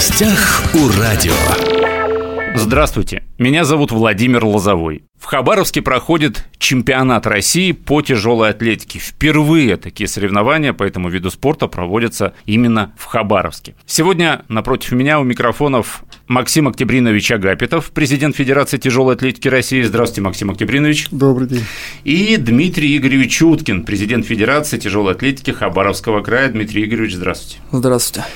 гостях у радио. Здравствуйте, меня зовут Владимир Лозовой. В Хабаровске проходит чемпионат России по тяжелой атлетике. Впервые такие соревнования по этому виду спорта проводятся именно в Хабаровске. Сегодня напротив меня у микрофонов Максим Октябринович Агапитов, президент Федерации тяжелой атлетики России. Здравствуйте, Максим Октябринович. Добрый день. И Дмитрий Игоревич Уткин, президент Федерации тяжелой атлетики Хабаровского края. Дмитрий Игоревич, здравствуйте. Здравствуйте.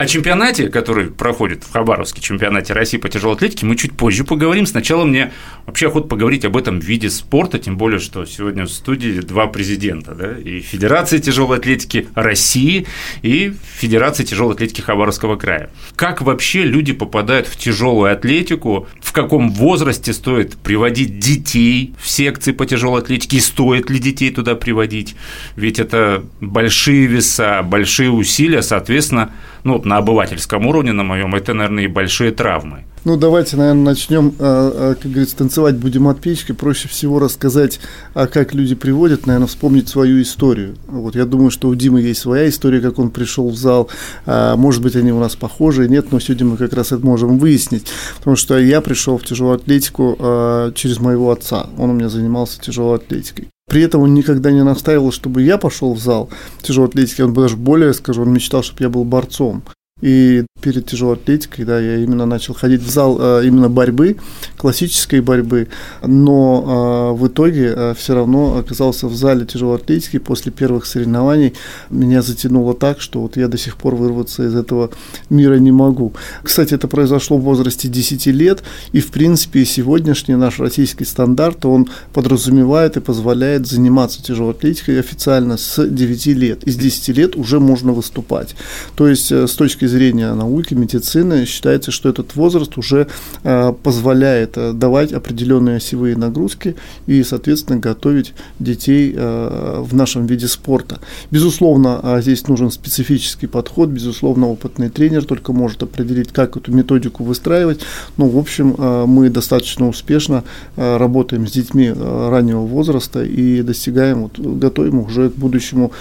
О чемпионате, который проходит в Хабаровске, чемпионате России по тяжелой атлетике, мы чуть позже поговорим. Сначала мне вообще охота поговорить об этом виде спорта, тем более, что сегодня в студии два президента, да, и Федерации тяжелой атлетики России, и Федерации тяжелой атлетики Хабаровского края. Как вообще люди попадают в тяжелую атлетику, в каком возрасте стоит приводить детей в секции по тяжелой атлетике, и стоит ли детей туда приводить? Ведь это большие веса, большие усилия, соответственно, ну, на обывательском уровне, на моем, это, наверное, и большие травмы. Ну, давайте, наверное, начнем, а, а, как говорится, танцевать будем от печки. Проще всего рассказать, а как люди приводят, наверное, вспомнить свою историю. Вот я думаю, что у Димы есть своя история, как он пришел в зал. Может быть, они у нас похожие, нет, но сегодня мы как раз это можем выяснить. Потому что я пришел в тяжелую атлетику через моего отца. Он у меня занимался тяжелой атлетикой. При этом он никогда не настаивал, чтобы я пошел в зал тяжелой атлетики. Он даже более, скажу, он мечтал, чтобы я был борцом. И перед тяжелой атлетикой, да, я именно начал ходить в зал э, именно борьбы, классической борьбы, но э, в итоге э, все равно оказался в зале тяжелой атлетики после первых соревнований. Меня затянуло так, что вот я до сих пор вырваться из этого мира не могу. Кстати, это произошло в возрасте 10 лет, и в принципе сегодняшний наш российский стандарт, он подразумевает и позволяет заниматься тяжелой атлетикой официально с 9 лет. Из 10 лет уже можно выступать. То есть с точки зрения науки, медицины, считается, что этот возраст уже э, позволяет э, давать определенные осевые нагрузки и, соответственно, готовить детей э, в нашем виде спорта. Безусловно, здесь нужен специфический подход, безусловно, опытный тренер только может определить, как эту методику выстраивать. Но, в общем, мы достаточно успешно работаем с детьми раннего возраста и достигаем, вот, готовим уже к будущему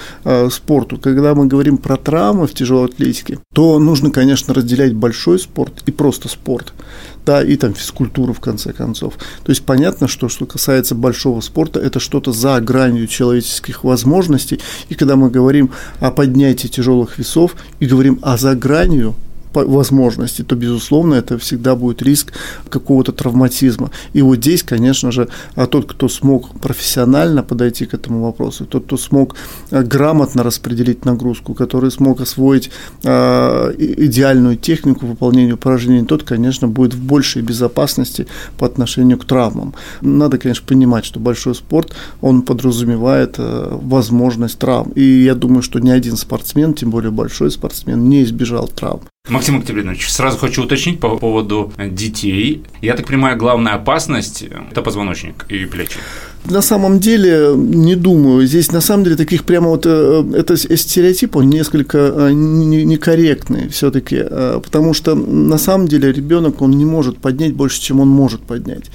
спорту. Когда мы говорим про травмы в тяжелой атлетике, то нужно, конечно, разделять большой спорт и просто спорт, да, и там физкультуру в конце концов. То есть понятно, что что касается большого спорта, это что-то за гранью человеческих возможностей. И когда мы говорим о поднятии тяжелых весов и говорим о за гранью возможности, то, безусловно, это всегда будет риск какого-то травматизма. И вот здесь, конечно же, а тот, кто смог профессионально подойти к этому вопросу, тот, кто смог э, грамотно распределить нагрузку, который смог освоить э, идеальную технику выполнения упражнений, тот, конечно, будет в большей безопасности по отношению к травмам. Надо, конечно, понимать, что большой спорт, он подразумевает э, возможность травм. И я думаю, что ни один спортсмен, тем более большой спортсмен, не избежал травм. Максим Октябринович, сразу хочу уточнить по поводу детей. Я так понимаю, главная опасность – это позвоночник и плечи. На самом деле, не думаю. Здесь, на самом деле, таких прямо вот... Э, это стереотип, он несколько э, некорректный все таки э, потому что, на самом деле, ребенок он не может поднять больше, чем он может поднять.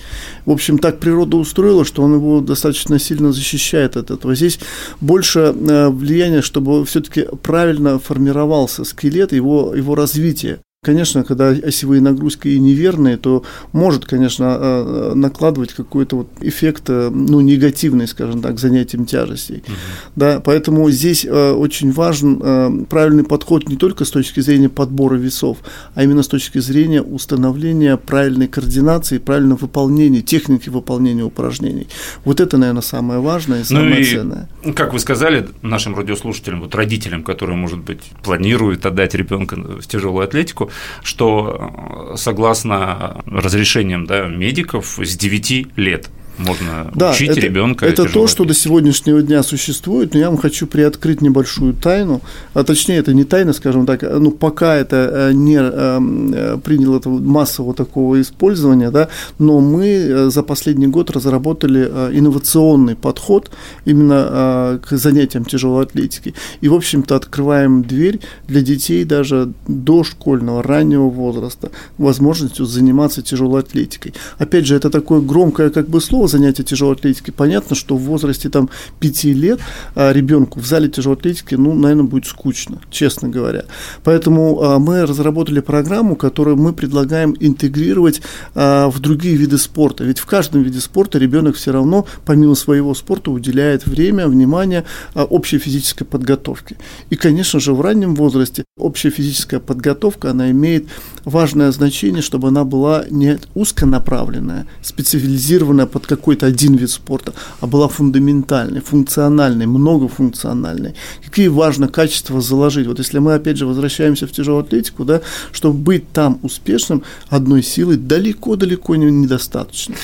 В общем, так природа устроила, что он его достаточно сильно защищает от этого. Здесь больше влияние, чтобы все таки правильно формировался скелет, его, его развитие. Конечно, когда осевые нагрузки и неверные, то может, конечно, э, э, накладывать какой-то вот эффект, э, ну, негативный, скажем так, занятием тяжестей. Угу. Да, поэтому здесь очень важен правильный подход не только с точки зрения подбора весов, а именно с точки зрения установления правильной координации, правильного выполнения, техники выполнения упражнений. Вот это, наверное, самое важное и самое ну и, ценное. Как вы сказали нашим радиослушателям, вот родителям, которые, может быть, планируют отдать ребенка в тяжелую атлетику, что э, согласно разрешениям да, медиков с 9 лет можно да, учить это, ребенка. Это то, что до сегодняшнего дня существует, но я вам хочу приоткрыть небольшую тайну, а точнее это не тайна, скажем так, ну пока это э, не э, приняло массового такого использования, да, но мы э, за последний год разработали инновационный подход именно к занятиям тяжелой атлетики. И, в общем-то, открываем дверь для детей даже дошкольного, раннего возраста возможностью заниматься тяжелой атлетикой. Опять же, это такое громкое как бы слово, основа занятия тяжелой атлетики, понятно, что в возрасте там 5 лет а, ребенку в зале тяжелой атлетики, ну, наверное, будет скучно, честно говоря. Поэтому а, мы разработали программу, которую мы предлагаем интегрировать а, в другие виды спорта. Ведь в каждом виде спорта ребенок все равно, помимо своего спорта, уделяет время, внимание а, общей физической подготовке. И, конечно же, в раннем возрасте общая физическая подготовка, она имеет важное значение, чтобы она была не узконаправленная, специализированная под какой-то один вид спорта, а была фундаментальной, функциональной, многофункциональной. Какие важно качества заложить? Вот если мы опять же возвращаемся в тяжелую атлетику, да, чтобы быть там успешным, одной силы далеко-далеко недостаточно.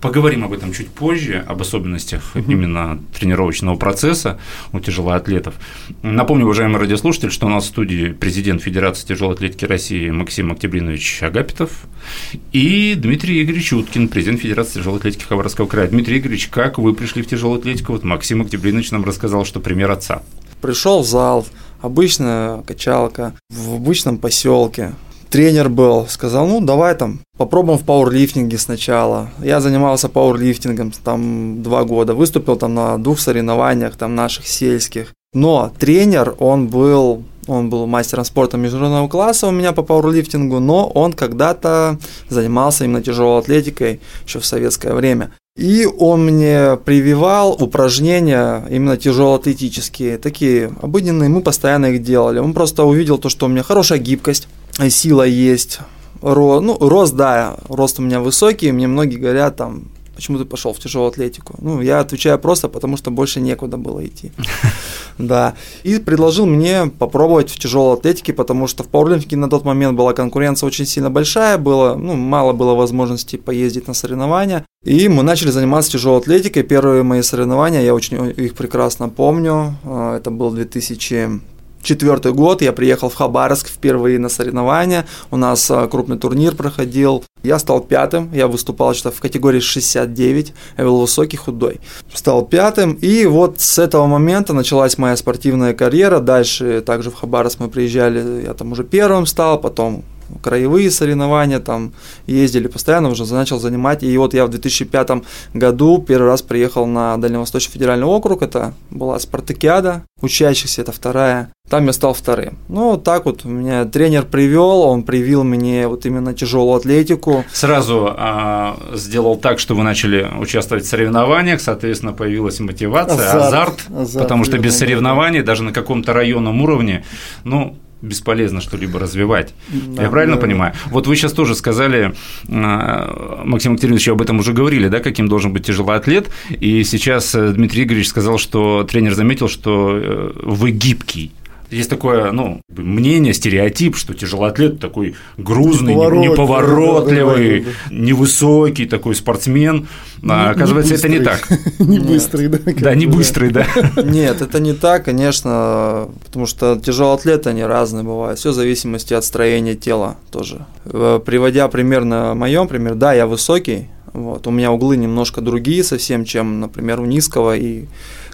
Поговорим об этом чуть позже, об особенностях uh-huh. именно тренировочного процесса у тяжелоатлетов. Напомню, уважаемый радиослушатель, что у нас в студии президент Федерации тяжелой атлетики России Максим Октябринович Агапитов и Дмитрий Игоревич Уткин, президент Федерации тяжелой атлетики Хабаровского края. Дмитрий Игоревич, как вы пришли в тяжелую атлетику? Вот Максим Октябринович нам рассказал, что пример отца. Пришел в зал, обычная качалка в обычном поселке, тренер был, сказал, ну давай там попробуем в пауэрлифтинге сначала. Я занимался пауэрлифтингом там два года, выступил там на двух соревнованиях там наших сельских. Но тренер, он был он был мастером спорта международного класса у меня по пауэрлифтингу, но он когда-то занимался именно тяжелой атлетикой еще в советское время. И он мне прививал упражнения именно тяжелоатлетические, такие обыденные, мы постоянно их делали. Он просто увидел то, что у меня хорошая гибкость, сила есть, ро, ну, рост, да, рост у меня высокий, мне многие говорят там, почему ты пошел в тяжелую атлетику? Ну, я отвечаю просто, потому что больше некуда было идти. Да. И предложил мне попробовать в тяжелой атлетике, потому что в пауэрлифтинге на тот момент была конкуренция очень сильно большая, было, ну, мало было возможности поездить на соревнования. И мы начали заниматься тяжелой атлетикой. Первые мои соревнования, я очень их прекрасно помню. А, это был 2000 четвертый год я приехал в Хабаровск впервые на соревнования. У нас а, крупный турнир проходил. Я стал пятым. Я выступал что в категории 69. Я был высокий, худой. Стал пятым. И вот с этого момента началась моя спортивная карьера. Дальше также в Хабаровск мы приезжали. Я там уже первым стал, потом краевые соревнования, там ездили постоянно, уже начал занимать. И вот я в 2005 году первый раз приехал на Дальневосточный федеральный округ, это была спартакиада учащихся, это вторая. Там я стал вторым. Ну, вот так вот меня тренер привел, он привил мне вот именно тяжелую атлетику. Сразу а, сделал так, что вы начали участвовать в соревнованиях, соответственно, появилась мотивация, азарт, азарт, азарт потому что без соревнований, даже на каком-то районном уровне, ну, бесполезно что-либо развивать. Да, Я правильно да, понимаю? Да. Вот вы сейчас тоже сказали, а, Максим Екатеринович, об этом уже говорили, да, каким должен быть тяжелый атлет, и сейчас э, Дмитрий Игоревич сказал, что тренер заметил, что э, вы гибкий. Есть такое, ну, мнение, стереотип, что тяжелоатлет такой грузный, неповоротливый, неповоротливый да, да, да, невысокий такой спортсмен. Не, а, оказывается, не это не так. Не быстрый, да. Да, не быстрый, да. Нет, это не так, конечно, потому что тяжелоатлеты, они разные бывают. Все в зависимости от строения тела тоже. Э, приводя пример на моем пример, да, я высокий, вот, у меня углы немножко другие совсем, чем, например, у низкого и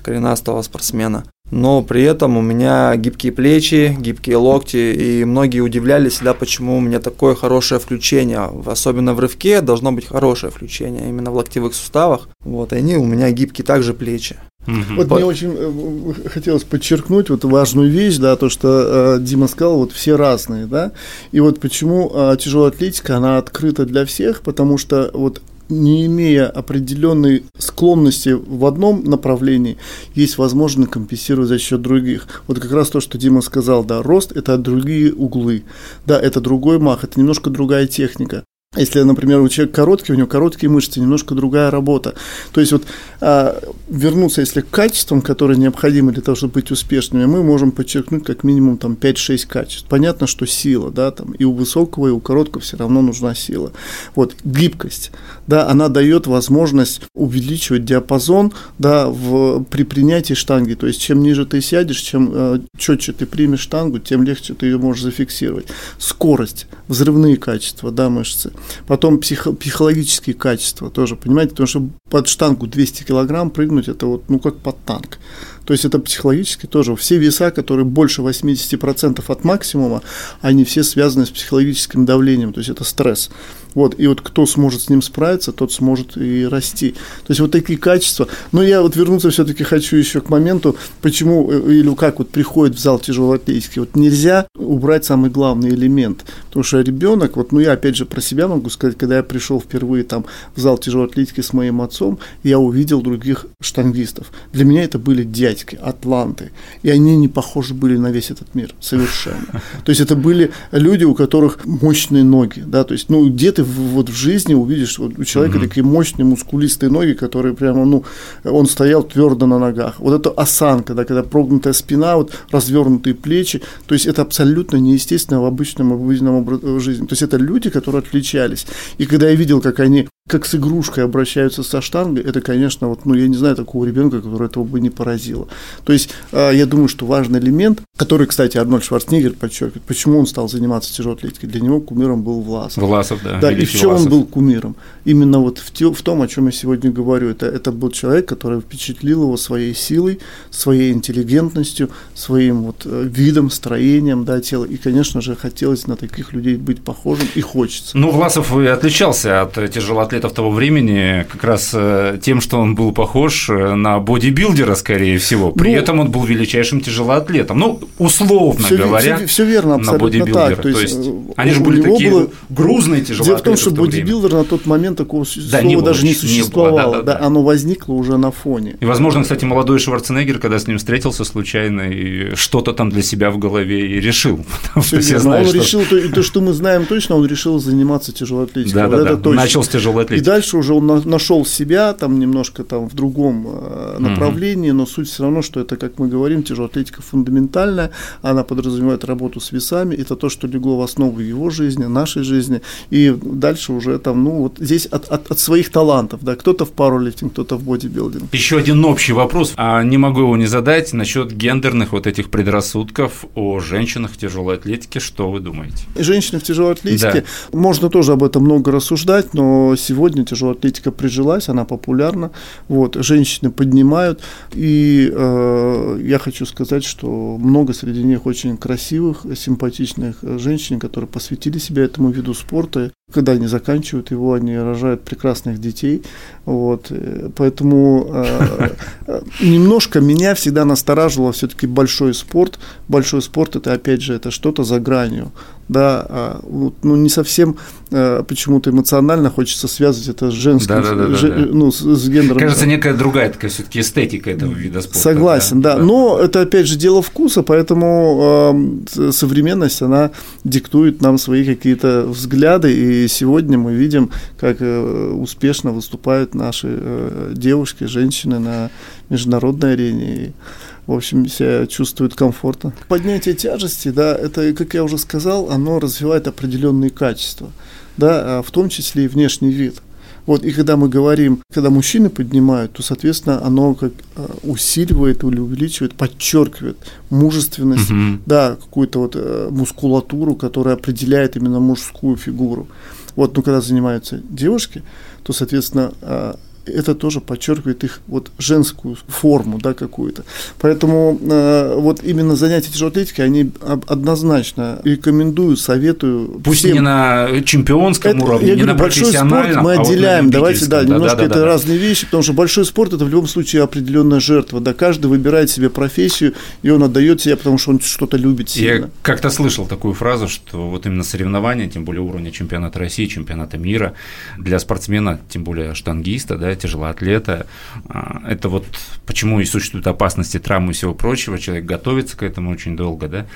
коренастого спортсмена но при этом у меня гибкие плечи, гибкие локти, и многие удивлялись всегда, почему у меня такое хорошее включение, особенно в рывке должно быть хорошее включение, именно в локтевых суставах, вот, и они у меня гибкие также плечи. Вот мне очень э, хотелось подчеркнуть вот важную вещь, да, то, что э, Дима сказал, вот все разные, да, и вот почему э, тяжелая атлетика, она открыта для всех, потому что вот не имея определенной склонности в одном направлении, есть возможность компенсировать за счет других. Вот как раз то, что Дима сказал, да, рост – это другие углы, да, это другой мах, это немножко другая техника. Если, например, у человека короткий, у него короткие мышцы, немножко другая работа. То есть вот а, вернуться, если к качествам, которые необходимы для того, чтобы быть успешными, мы можем подчеркнуть как минимум там 5-6 качеств. Понятно, что сила, да, там и у высокого, и у короткого все равно нужна сила. Вот гибкость, да, она дает возможность увеличивать диапазон, да, в, при принятии штанги. То есть чем ниже ты сядешь, чем э, четче ты примешь штангу, тем легче ты ее можешь зафиксировать. Скорость, взрывные качества, да, мышцы. Потом психо- психологические качества тоже, понимаете, потому что под штангу 200 килограмм прыгнуть, это вот, ну, как под танк. То есть это психологически тоже. Все веса, которые больше 80% от максимума, они все связаны с психологическим давлением, то есть это стресс. Вот, и вот кто сможет с ним справиться, тот сможет и расти. То есть вот такие качества. Но я вот вернуться все-таки хочу еще к моменту, почему э, или как вот приходит в зал тяжелой. Вот нельзя убрать самый главный элемент, потому что ребенок, вот, ну я опять же про себя могу сказать, когда я пришел впервые там в зал тяжелой с моим отцом, я увидел других штангистов. Для меня это были дядьки, атланты, и они не похожи были на весь этот мир совершенно. То есть это были люди, у которых мощные ноги, да, то есть, ну, где ты вот в жизни увидишь вот у человека mm-hmm. такие мощные мускулистые ноги, которые прямо, ну, он стоял твердо на ногах. Вот это осанка, да, когда прогнутая спина, вот развернутые плечи, то есть это абсолютно неестественно в обычном обыденном жизни. То есть это люди, которые отличались. И когда я видел, как они как с игрушкой обращаются со штангой, это, конечно, вот, ну, я не знаю такого ребенка, который этого бы не поразило. То есть, э, я думаю, что важный элемент, который, кстати, Арнольд Шварценеггер подчеркивает, почему он стал заниматься тяжелой атлетикой, для него кумиром был Власов. Власов, да. Да, и в чем он был кумиром? Именно вот в, те, в том, о чем я сегодня говорю, это, это был человек, который впечатлил его своей силой, своей интеллигентностью, своим вот э, видом, строением, да, тела, и, конечно же, хотелось на таких людей быть похожим, и хочется. Ну, Власов и отличался от тяжелоатлетов атлетов того времени как раз э, тем, что он был похож э, на бодибилдера, скорее всего. При ну, этом он был величайшим тяжелоатлетом. Ну, условно все, говоря, все, все верно, абсолютно так. То есть, То есть они же были такие было... грузные тяжелоатлеты. Дело в том, что в бодибилдер на тот момент такого да, слова не даже не существовало. Не было, да, да, да. Оно возникло уже на фоне. И, возможно, кстати, молодой Шварценеггер, когда с ним встретился случайно, и что-то там для себя в голове и решил. Все верно. Знают, он что... решил, то, то, что мы знаем точно, он решил заниматься тяжелой атлетикой. Да, вот да, да. Начал с тяжелой атлетики. И дальше уже он нашел себя там немножко там в другом э, направлении, но суть все равно, что это, как мы говорим, тяжелая атлетика фундаментальная, она подразумевает работу с весами, это то, что легло в основу его жизни, нашей жизни, и дальше уже там, ну вот здесь от, от, от своих талантов, да, кто-то в паролифтинг, кто-то в бодибилдинг. Еще один общий вопрос, а не могу его не задать, насчет гендерных вот этих предрассудков о женщинах в тяжелой атлетике, что вы думаете? Женщины в тяжелой атлетике, да. можно тоже об этом много рассуждать, но сегодня тяжелая атлетика прижилась, она популярна, вот, женщины поднимают, и э, я хочу сказать, что много среди них очень красивых, симпатичных женщин, которые посвятили себя этому виду спорта, когда они заканчивают его, они рожают прекрасных детей. Вот. Поэтому э, э, немножко меня всегда настораживало все-таки большой спорт. Большой спорт это опять же это что-то за гранью. Да, а, ну не совсем э, почему-то эмоционально хочется связывать это с женским, да, да, да, же, да. ну с, с гендером. Кажется, некая другая такая все-таки эстетика этого вида спорта. Согласен, да. да. Но это опять же дело вкуса, поэтому э, современность она диктует нам свои какие-то взгляды и и сегодня мы видим, как э, успешно выступают наши э, девушки, женщины на международной арене. В общем, себя чувствуют комфортно. Поднятие тяжести, да, это, как я уже сказал, оно развивает определенные качества, да, а в том числе и внешний вид. Вот, и когда мы говорим, когда мужчины поднимают, то, соответственно, оно как э, усиливает или увеличивает, подчеркивает мужественность, угу. да, какую-то вот э, мускулатуру, которая определяет именно мужскую фигуру. Вот, ну, когда занимаются девушки, то, соответственно, э, это тоже подчеркивает их вот женскую форму, да, какую-то. Поэтому э, вот именно занятия тяжелой атлетикой, они однозначно рекомендую, советую. Пусть всем. не на чемпионском это, уровне, я не говорю, на большой спорт мы а отделяем, вот давайте, да, немножко да, да, это да, разные да. вещи, потому что большой спорт это в любом случае определенная жертва, да, каждый выбирает себе профессию, и он отдает себе, потому что он что-то любит сильно. Я как-то слышал такую фразу, что вот именно соревнования, тем более уровня чемпионата России, чемпионата мира, для спортсмена, тем более штангиста, да, тяжелоатлета. А, это вот почему и существуют опасности травмы и всего прочего. Человек готовится к этому очень долго, да,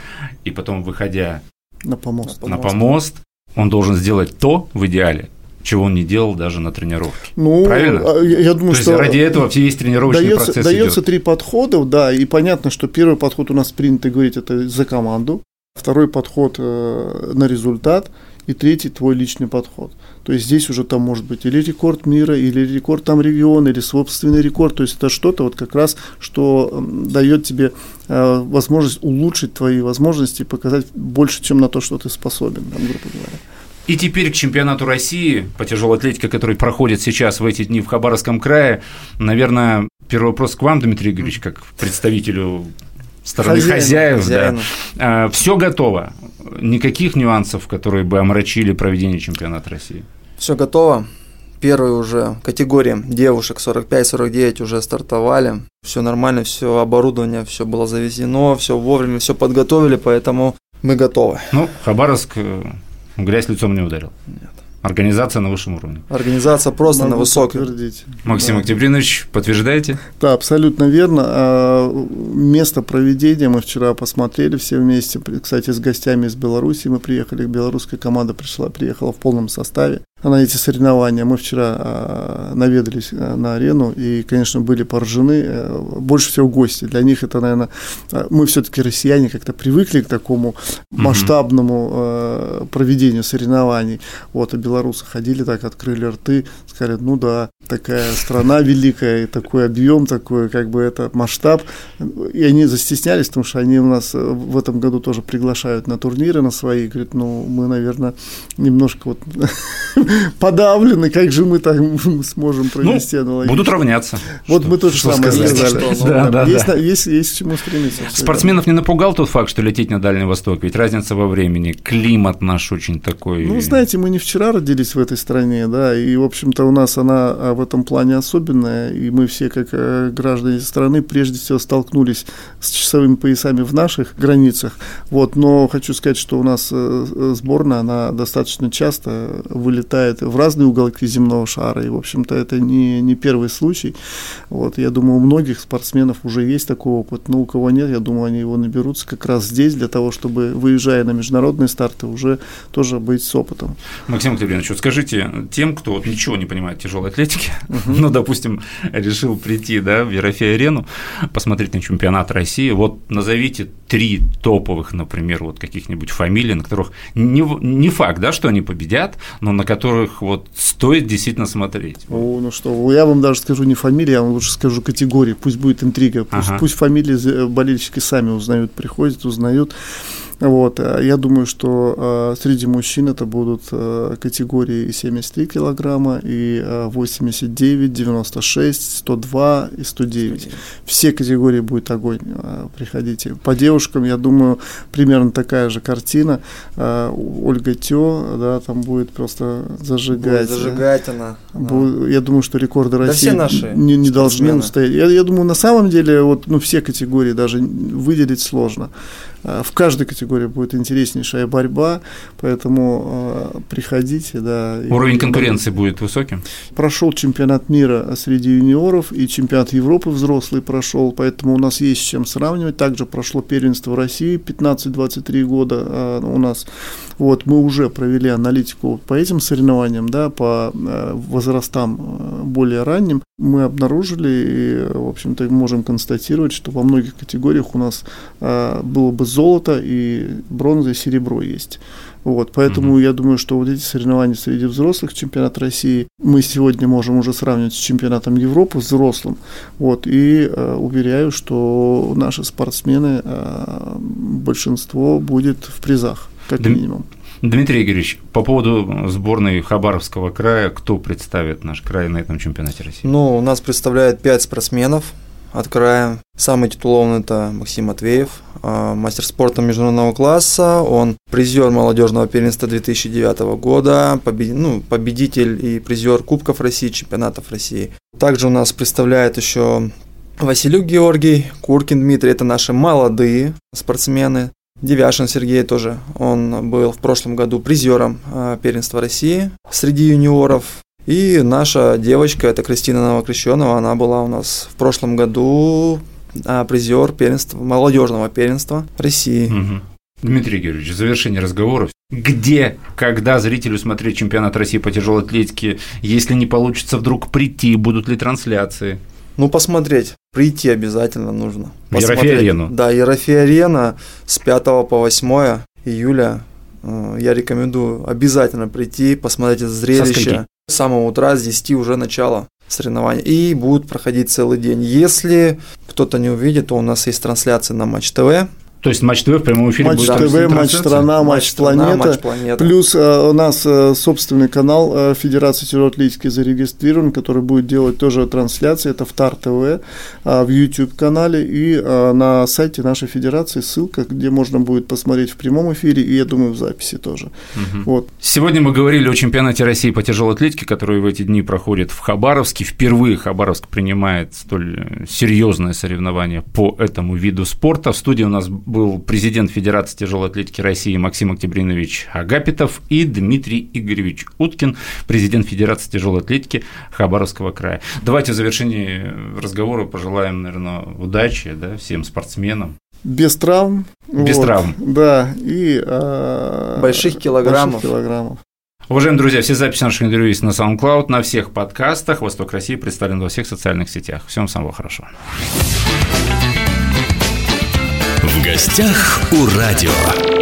и потом, выходя на помост, на помост он должен сделать то в идеале, чего он не делал даже на тренировке. Ну, Правильно? А, я, я думаю, То что ради этого все есть тренировочный дается, процесс. Дается идет. три подхода, да, и понятно, что первый подход у нас принято говорить это за команду, второй подход э, на результат, и третий твой личный подход. То есть здесь уже там может быть или рекорд мира, или рекорд там региона, или собственный рекорд. То есть это что-то вот как раз, что дает тебе э, возможность улучшить твои возможности, показать больше, чем на то, что ты способен, там, грубо говоря. И теперь к чемпионату России по тяжелой атлетике, который проходит сейчас в эти дни в Хабаровском крае, наверное, Первый вопрос к вам, Дмитрий Игоревич, как представителю стороны хозяев. хозяину. Да. все готово. Никаких нюансов, которые бы омрачили проведение чемпионата России. Все готово. Первые уже категории девушек 45-49 уже стартовали. Все нормально, все оборудование, все было завезено, все вовремя, все подготовили, поэтому мы готовы. Ну, Хабаровск э, грязь лицом не ударил. Нет. Организация на высшем уровне. Организация просто Могу на высоком. подтвердить. Максим Да. Октябринович, подтверждаете? Да, абсолютно верно. А, Место проведения мы вчера посмотрели все вместе. Кстати, с гостями из Беларуси мы приехали. Белорусская команда пришла, приехала в полном составе на эти соревнования. Мы вчера а, наведались а, на арену и, конечно, были поражены. э, Больше всего гости. Для них это, наверное, а, мы все-таки россияне как-то привыкли к такому масштабному проведению соревнований. Вот, а белорусы ходили так, открыли рты, сказали, ну да, такая страна великая, такой объем, такой как бы это масштаб. И они застеснялись, потому что они у нас э, в этом году тоже приглашают на турниры на свои. Говорят, ну мы, наверное, немножко вот подавлены, как же мы так сможем провести аналогично. Будут равняться. Вот Что- мы тоже самое сказать? сказали. Что, ну, Да, да, есть, да. есть, есть к чему стремиться. Спортсменов не напугал тот факт, что лететь на Дальний Восток? Ведь разница во времени, климат наш очень такой. Ну, знаете, мы не вчера родились в этой стране, да, и, в общем-то, у нас она а, в этом плане особенная, и мы все, как э, граждане страны, прежде всего столкнулись с часовыми поясами в наших границах, вот, но хочу сказать, что у нас э, сборная, она достаточно часто вылетает в разные уголки земного шара, и, в общем-то, это не, не первый случай, вот, я думаю, у многих спортсменов уже есть такой опыт, но у кого нет, я думаю, они его наберутся как раз здесь, для того, чтобы, выезжая на международные старты, уже тоже быть с опытом. Максим Октябринович, вот скажите тем, кто вот ничего не понимает в тяжелой атлетике, ну, допустим, решил прийти да, в Ерофей-арену, посмотреть на чемпионат России, вот назовите три топовых, например, вот каких-нибудь фамилий, на которых не, не факт, да, что они победят, но на которых вот стоит действительно смотреть. О, ну что, я вам даже скажу не фамилию, я вам лучше скажу категории, пусть будет интрига, пусть, Ага. пусть фамилии болельщики сами узнают, приходят, узнают. Вот, а я думаю, что а, среди мужчин это будут а, категории и 73 килограмма, и а, 89, 96, 102 и 109. Все категории будет огонь, приходите. По девушкам, я думаю, примерно такая же картина. Ольга Тё, да, там будет просто зажигать. Будет зажигать она. Я думаю, что рекорды Да России все наши не, не должны устоять. Я, я думаю, на самом деле, вот, ну, все категории даже выделить сложно. В каждой категории будет интереснейшая борьба, поэтому а, приходите, да. и- Уровень конкуренции будет высоким? Прошел чемпионат мира среди юниоров и чемпионат Европы взрослый прошел, поэтому у нас есть с чем сравнивать. Также прошло первенство России 15-23 года а, у нас. Вот мы уже провели аналитику по этим соревнованиям, да, по э, возрастам э, более ранним. Мы обнаружили и, в общем-то, можем констатировать, что во многих категориях у нас э, было бы золото и бронза и серебро есть. Вот, поэтому я думаю, что вот эти соревнования среди взрослых, чемпионат России, мы сегодня можем уже сравнивать с чемпионатом Европы взрослым. Вот, и э, уверяю, что наши спортсмены, э, большинство будет в призах, как Да- минимум. Дмитрий Игоревич, по поводу сборной Хабаровского края, кто представит наш край на этом чемпионате России? Ну, у нас представляет 5 спортсменов от края. Самый титулованный это Максим Матвеев, а, мастер спорта международного класса. Он призер молодежного первенства 2009 года, побед- ну, победитель и призер Кубков России, чемпионатов России. Также у нас представляет еще Василюк Георгий, Куркин Дмитрий. Это наши молодые спортсмены. Девяшин Сергей тоже. Он был в прошлом году призером а, первенства России среди юниоров. И наша девочка, это Кристина Новокрещенова, она была у нас в прошлом году а, призер первенства, молодежного первенства России. Мгм. Дмитрий Георгиевич, в завершение разговоров. Где, когда зрителю смотреть чемпионат России по тяжелой атлетике, если не получится вдруг прийти, будут ли трансляции? Ну, посмотреть, прийти обязательно нужно. В Ерофей-арену. Да, Ерофей-арена с 5 по 8 июля. Э, Я рекомендую обязательно прийти, посмотреть это зрелище. С самого утра, с 10 уже начало соревнования. И будут проходить целый день. Если кто-то не увидит, то у нас есть трансляция на Матч ТВ. То есть Матч ТВ в прямом эфире Матч будет ТВ, трансляция? Матч Страна, Матч, Планета. Матч Планета. Плюс э, у нас э, собственный канал э, Федерации тяжелоатлетики зарегистрирован, который будет делать тоже трансляции. Это ВТАР ТВ э, в YouTube канале и э, на сайте нашей федерации ссылка, где можно будет посмотреть в прямом эфире и, я думаю, в записи тоже. Вот. Сегодня мы говорили о чемпионате России по тяжелой атлетике, который в эти дни проходит в Хабаровске. Впервые Хабаровск принимает столь серьезное соревнование по этому виду спорта. В студии у нас был президент Федерации тяжелой атлетики России Максим Октябринович Агапитов и Дмитрий Игоревич Уткин, президент Федерации тяжелой атлетики Хабаровского края. Давайте в завершении разговора пожелаем, наверное, удачи да, всем спортсменам. Без травм. Без вот, травм. Да, и э, Больших килограммов. больших килограммов. Уважаемые друзья, все записи наших интервью есть на SoundCloud, на всех подкастах. «Восток России» представлен во всех социальных сетях. Всем самого хорошего. Гостях у радио.